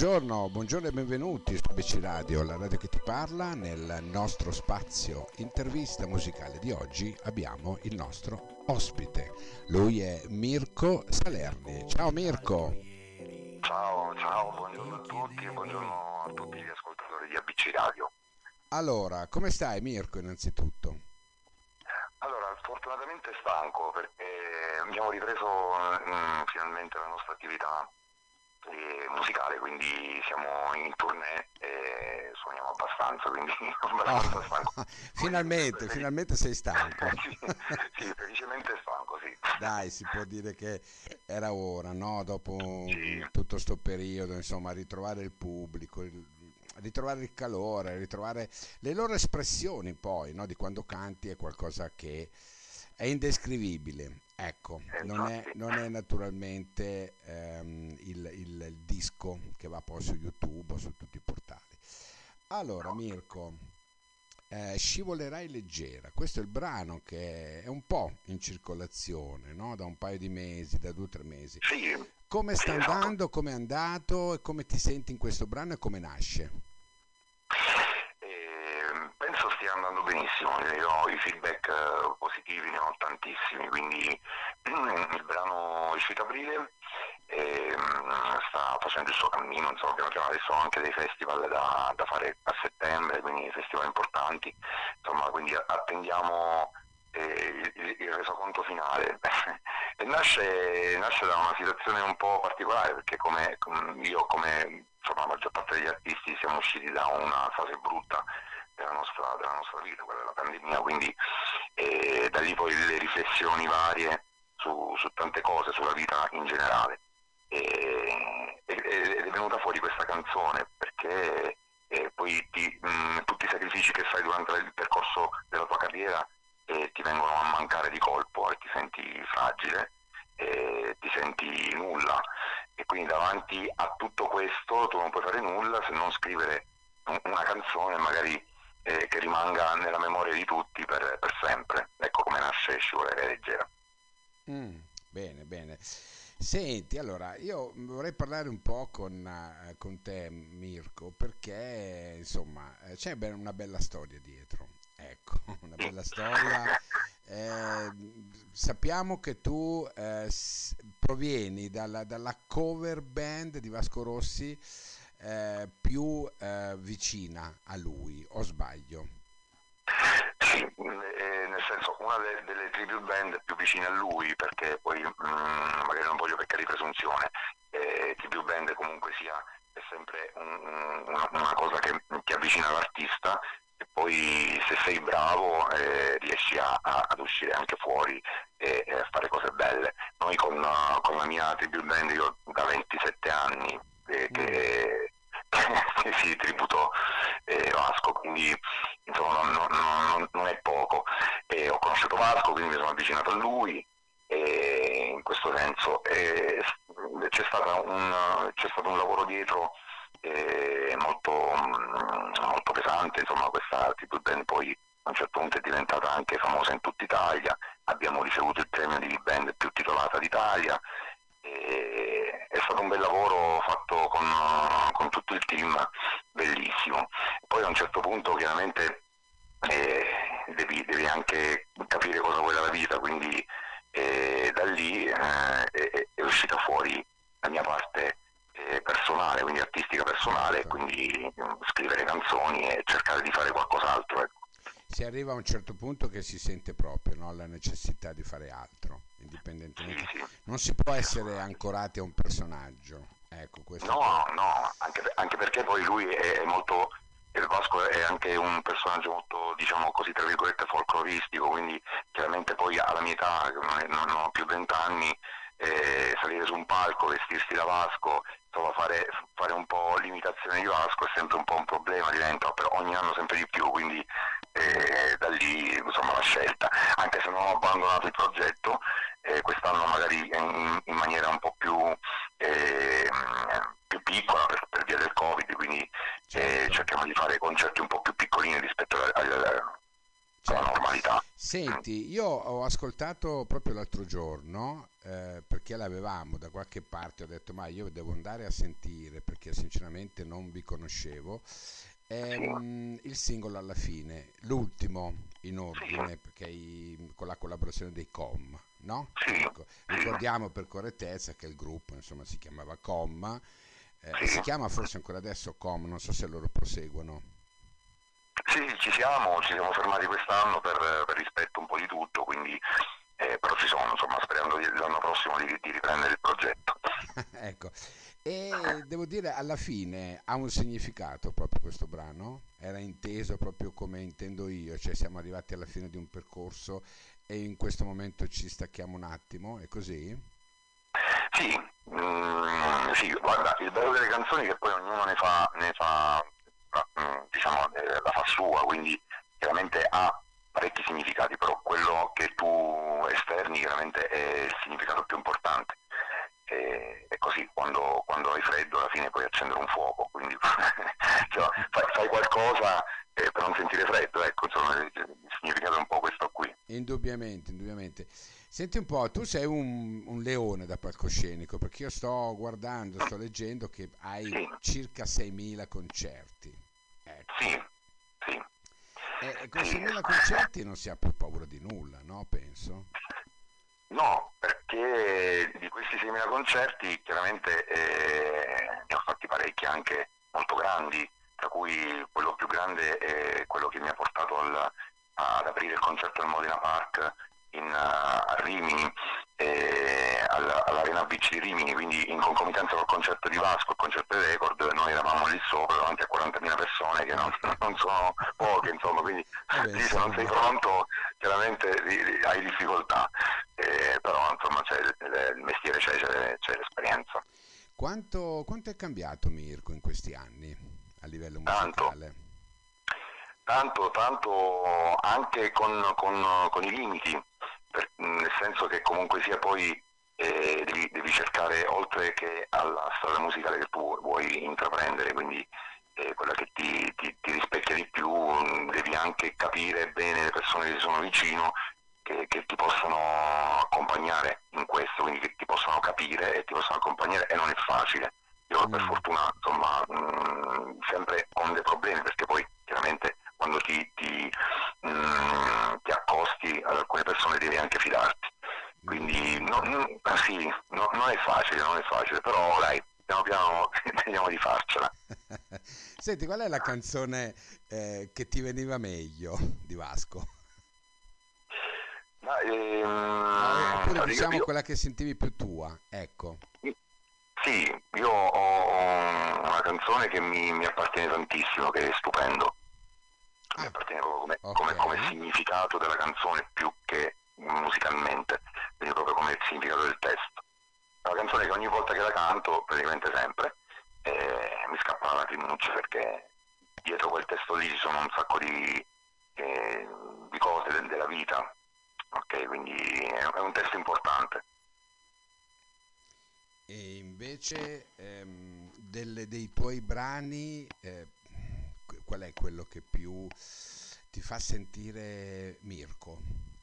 buongiorno, buongiorno e benvenuti su ABC Radio, la radio che ti parla. Nel nostro spazio intervista musicale di oggi abbiamo il nostro ospite. Lui è Mirko Salerni. Ciao Mirko. Ciao, ciao, buongiorno a tutti e buongiorno a tutti gli ascoltatori di ABC Radio. Allora, come stai Mirko innanzitutto? Allora, fortunatamente stanco perché abbiamo ripreso mh, finalmente la nostra attività eh, musicale, quindi siamo in tournée e suoniamo abbastanza, quindi abbastanza Oh, stanco. finalmente, Felice- finalmente sei stanco. sì, sì, felicemente stanco, sì. Dai, si può dire che era ora, no? Dopo Sì. tutto sto periodo, insomma, ritrovare il pubblico, il- ritrovare il calore, ritrovare le loro espressioni poi, no? Di quando canti è qualcosa che è indescrivibile. Ecco, Eh, non è, infatti. non è naturalmente ehm, il, il- il disco che va poi su YouTube o su tutti i portali. Allora, Mirko, eh, Scivolerai leggera, questo è il brano che è un po' in circolazione, no? Da un paio di mesi, da due o tre mesi. Sì, Come sta Sì, esatto. andando, come è andato e come ti senti in questo brano e come nasce? Eh, penso stia andando benissimo, io i feedback eh, positivi, ne ho tantissimi, quindi il brano è uscito a aprile e, mm, sta facendo il suo cammino, insomma piano piano adesso ho anche dei festival da, da fare a settembre, quindi festival importanti, insomma quindi attendiamo eh, il, il resoconto finale. nasce, nasce da una situazione un po' particolare perché come, com- io come insomma, la maggior parte degli artisti siamo usciti da una fase brutta della nostra, della nostra vita, quella della pandemia, quindi eh, da lì poi le riflessioni varie su, su tante cose, sulla vita in generale. E- ed è venuta fuori questa canzone perché eh, poi ti- mh, tutti i sacrifici che fai durante il percorso della tua carriera eh, ti vengono a mancare di colpo e ti senti fragile, e ti senti nulla e quindi davanti a tutto questo tu non puoi fare nulla se non scrivere un- una canzone magari eh, che rimanga nella memoria di tutti per, per sempre. Ecco come nasce Scivolare leggera. Mm, bene, bene. Senti, allora, io vorrei parlare un po' con, eh, con te, Mirko, perché insomma eh, c'è una bella storia dietro. Ecco, una bella storia. Eh, sappiamo che tu eh, provieni dalla, dalla cover band di Vasco Rossi eh, più eh, vicina a lui, o sbaglio? Sì, eh, nel senso una de- delle tribute band più vicine a lui, perché poi mm, magari non voglio peccare di presunzione, eh, tribute band comunque sia è sempre un- un- una, una cosa che ti avvicina all'artista e poi se sei bravo eh, riesci a- a- ad uscire anche fuori e, e a fare cose belle. Noi con, con la mia tribute band, io da 27 anni eh, che, che si tributo eh, Vasco, quindi insomma non, non- non- è poco. E ho conosciuto Vasco, quindi mi sono avvicinato a lui e in questo senso e s- c'è, stata un, c'è stato un lavoro dietro eh, molto, mm, molto pesante, insomma questa tribute band poi a un certo punto è diventata anche famosa in tutta Italia, abbiamo ricevuto il premio di band più titolata d'Italia e è stato un bel lavoro fatto con, con tutto il team, bellissimo. Poi a un certo punto chiaramente eh, devi, devi anche capire cosa vuoi dalla vita, quindi eh, da lì eh, è, è uscita fuori la mia parte eh, personale, quindi artistica personale, quindi mm, scrivere canzoni e cercare di fare qualcos'altro. ecco. Si arriva a un certo punto che si sente proprio no, la necessità di fare altro, indipendentemente. sì. Non si può essere ancorati a un personaggio. Ecco, questo No, no, anche, anche perché poi lui è, è molto, il Vasco è anche un personaggio molto, diciamo così, tra virgolette, folcloristico, quindi chiaramente poi alla mia età, è- non ho più 20 anni, eh, salire su un palco, vestirsi da Vasco, insomma fare, fare un po' l'imitazione di Vasco è sempre un po' un problema, diventa per ogni anno sempre di più, quindi eh, da lì insomma la scelta, anche se non ho abbandonato il progetto, eh, quest'anno magari in, in maniera un po' più, eh, più piccola per, per via del Covid, quindi eh, Certo. cerchiamo di fare concerti un po' più piccolini rispetto al- al- alla Certo. normalità. Senti, io ho ascoltato proprio l'altro giorno, eh, perché l'avevamo da qualche parte, ho detto ma io devo andare a sentire perché sinceramente non vi conoscevo, ehm, il singolo alla fine, l'ultimo in ordine, perché i- con la collaborazione dei Com, no? Sì, Ecco, ricordiamo per correttezza che il gruppo insomma si chiamava Com, eh, si chiama forse ancora adesso Com, non so se loro proseguono. Sì, ci siamo, ci siamo fermati quest'anno per, per rispetto un po' di tutto, quindi eh, però ci sono, insomma, sperando l'anno prossimo di, di riprendere il progetto. Ecco, e devo dire alla fine ha un significato proprio questo brano? Era inteso proprio come intendo io, cioè siamo arrivati alla fine di un percorso e in questo momento ci stacchiamo un attimo, è così? Sì, mm, sì, guarda, il bello delle canzoni che poi ognuno ne fa, ne fa mm, diciamo, eh, la fa sua, quindi chiaramente ha parecchi significati, però quello che tu esterni chiaramente è il significato più importante. E, e così quando, quando hai freddo alla fine puoi accendere un fuoco, quindi insomma, fai, fai qualcosa eh, per non sentire freddo, ecco, insomma, il il significato è un po' questo qui. Indubbiamente, indubbiamente. Senti un po', tu sei un, un leone da palcoscenico, perché io sto guardando, sto leggendo che hai Sì. circa 6.000 concerti. Ecco. Sì, sì. E, e con 6.000 concerti non si ha più paura di nulla, no? Penso. No, perché di questi 6.000 concerti chiaramente eh, ne ho fatti parecchi anche molto grandi, tra cui quello più grande è quello che mi ha portato al- ad aprire il concerto al Modena Park in, eh, a Rimini, eh, alla- all'Arena Beach di Rimini, quindi in concomitanza col concerto di Vasco, il concerto di Record, noi eravamo lì sopra davanti a 40.000 persone che non, non sono poche, insomma, quindi lì se non sei pronto chiaramente hai difficoltà, Eh, però insomma c'è il, il mestiere, c'è, c'è- c'è l'esperienza. Quanto, quanto è cambiato Mirko in questi anni livello Tanto. musicale? Tanto, tanto anche con, con- con i limiti, per- nel senso che comunque sia poi eh, devi, devi cercare, oltre che alla strada musicale che tu vuoi intraprendere, quindi eh, quella che ti, ti- ti rispecchia di più, devi anche capire bene le persone che ti sono vicino, che, che ti possono accompagnare in questo, quindi che ti possono capire e ti possono accompagnare e non è facile. Io per Mm. fortuna insomma mh, sempre con dei problemi perché poi chiaramente quando ti, ti, mh, ti accosti ad alcune persone devi anche fidarti. Quindi no- no- ah, sì, no- non è facile, non è facile, però dai, piano piano vediamo di farcela. Senti, qual è la canzone eh, che ti veniva meglio di Vasco? Ma, ehm, Ah, Oppure io- diciamo io- quella che sentivi più tua, ecco. Sì, io ho canzone che mi, mi appartiene tantissimo, che è stupendo. Mi Ah, appartiene proprio come, ok. come- come significato della canzone più che musicalmente, quindi proprio come il significato del testo. È una canzone che ogni volta che la canto, praticamente sempre, eh, mi scappa la lacrimuccia perché dietro quel testo lì ci sono un sacco di, eh, di cose del- della vita. Ok, quindi è, è un testo importante. E invece ehm, delle- dei tuoi brani, eh, qu- qual è quello che più ti fa sentire Mirko?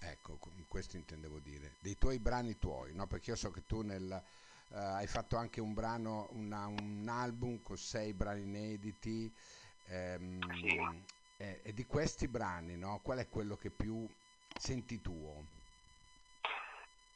Ecco, co- questo intendevo dire. Dei tuoi brani tuoi, no? Perché io so che tu nel, eh, hai fatto anche un brano, una- un album con sei brani inediti. ehm, Sì. e, e di questi brani, no? Qual è quello che più senti tuo?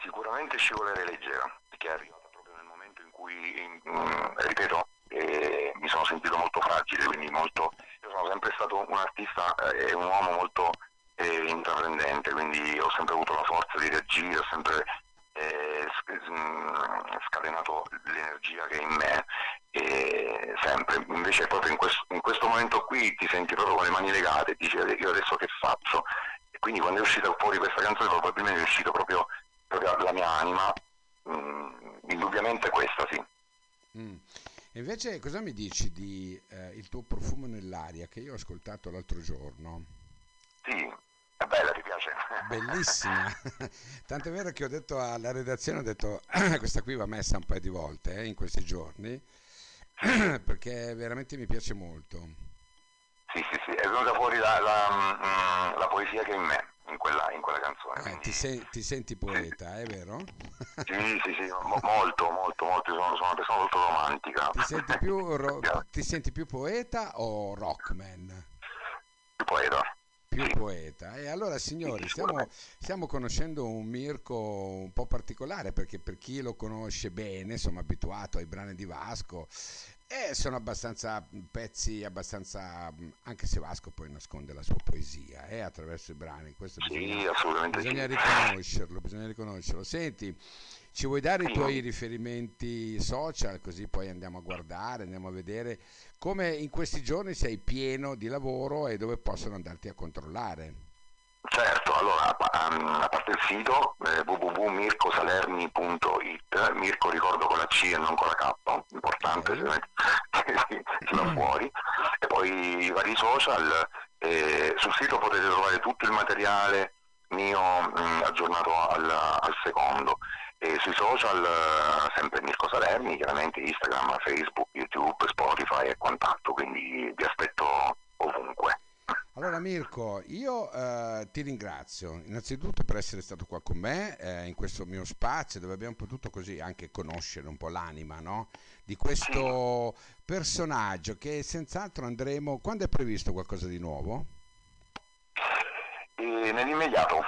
Sicuramente scivolare leggera, che è arrivata proprio nel momento in cui, in- mm, ripeto, eh, mi sono sentito molto fragile, quindi molto, io sono sempre stato un artista eh, e un uomo molto eh, intraprendente, quindi ho sempre avuto la forza di reagire, ho sempre eh, mm, scatenato l'energia che è in me, e sempre, invece proprio in questo, in questo momento qui ti senti proprio con le mani legate, e dici io adesso che faccio? E quindi quando è uscita fuori questa canzone probabilmente è uscito proprio proprio la mia anima, indubbiamente questa sì. Mm. Invece cosa mi dici di eh, il tuo profumo nell'aria che io ho ascoltato l'altro giorno? Sì, è bella, ti piace? Bellissima. Tanto è vero che ho detto alla redazione, ho detto questa qui va messa un paio di volte eh, in questi giorni perché veramente mi piace molto. Sì, sì, sì, è venuta fuori la, la, mm, la poesia che è in me. In quella, in quella canzone. Eh, quindi- ti, se- ti senti poeta, è vero? Sì, sì, sì, mo- molto, molto, molto, sono, sono una persona molto romantica. Ti senti più, ro- Più ti senti più poeta o rockman? poeta. Più Sì. poeta. E allora signori, stiamo, stiamo conoscendo un Mirko un po' particolare perché per chi lo conosce bene, insomma abituato ai brani di Vasco, eh, sono abbastanza mh, pezzi, abbastanza, mh, anche se Vasco poi nasconde la sua poesia eh, attraverso i brani, questo Sì, bisogna, assolutamente bisogna sì. riconoscerlo, bisogna riconoscerlo. Senti, ci vuoi dare i Sì. tuoi riferimenti social così poi andiamo a guardare, andiamo a vedere come in questi giorni sei pieno di lavoro e dove possono andarti a controllare. Certo, allora, a a parte il sito eh, www.mircosalerni.it, Mirko ricordo con la C e non con la K, importante, se ne- si, va fuori, e poi i vari social, eh, sul sito potete trovare tutto il materiale mio mh, aggiornato al, al secondo, e sui social eh, sempre Mirko Salerni, chiaramente Instagram, Facebook, YouTube, Spotify e quant'altro, quindi vi aspetto ovunque. Allora Mirko, io eh, ti ringrazio innanzitutto per essere stato qua con me eh, in questo mio spazio dove abbiamo potuto così anche conoscere un po' l'anima no? di questo personaggio che senz'altro andremo... Quando è previsto qualcosa di nuovo? E nell'immediato,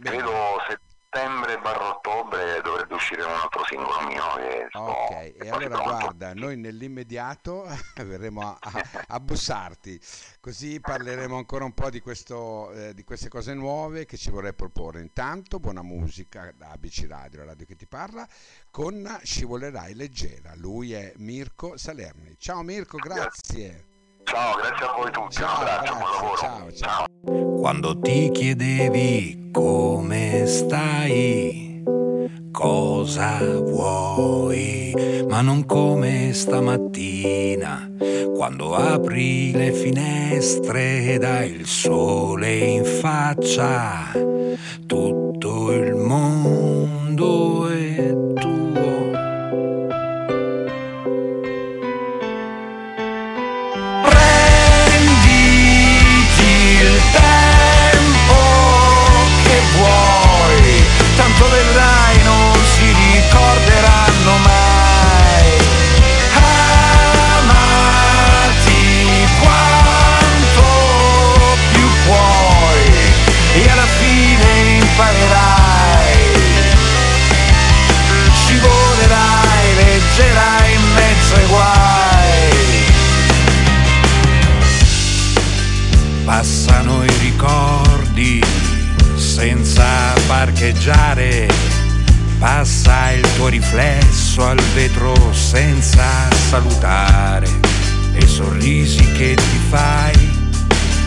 Bene. credo settembre barra ottobre dovrebbe uscire un altro singolo mio che Ok, e quasi allora pronto. guarda, noi nell'immediato verremo a, a- a bussarti, così parleremo ancora un po' di, questo, eh, di queste cose nuove che ci vorrei proporre. Intanto buona musica da ABC Radio, la radio che ti parla, con Scivolerai leggera. Lui è Mirko Salerni. Ciao Mirko, grazie. Ciao, grazie a voi tutti, Ciao, un abbraccio, buon lavoro. grazie, ciao, ciao. Quando ti chiedevi come stai, cosa vuoi, ma non come stamattina, quando apri le finestre e dai il sole in faccia, tutto parcheggiare. Passa il tuo riflesso al vetro senza salutare. E sorrisi che ti fai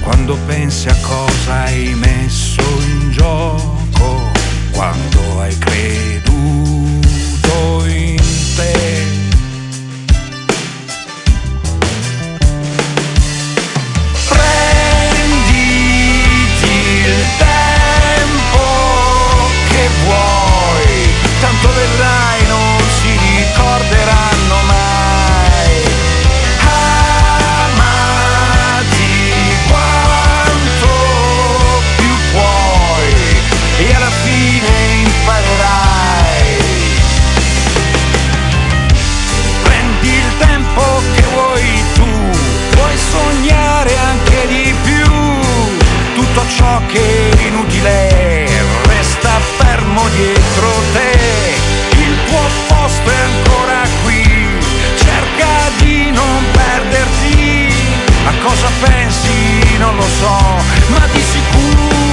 quando pensi a cosa hai messo in gioco. Quando hai creduto tutto ciò che è inutile resta fermo dietro te. Il tuo posto è ancora qui, cerca di non perderti. A cosa pensi non lo so, ma di sicuro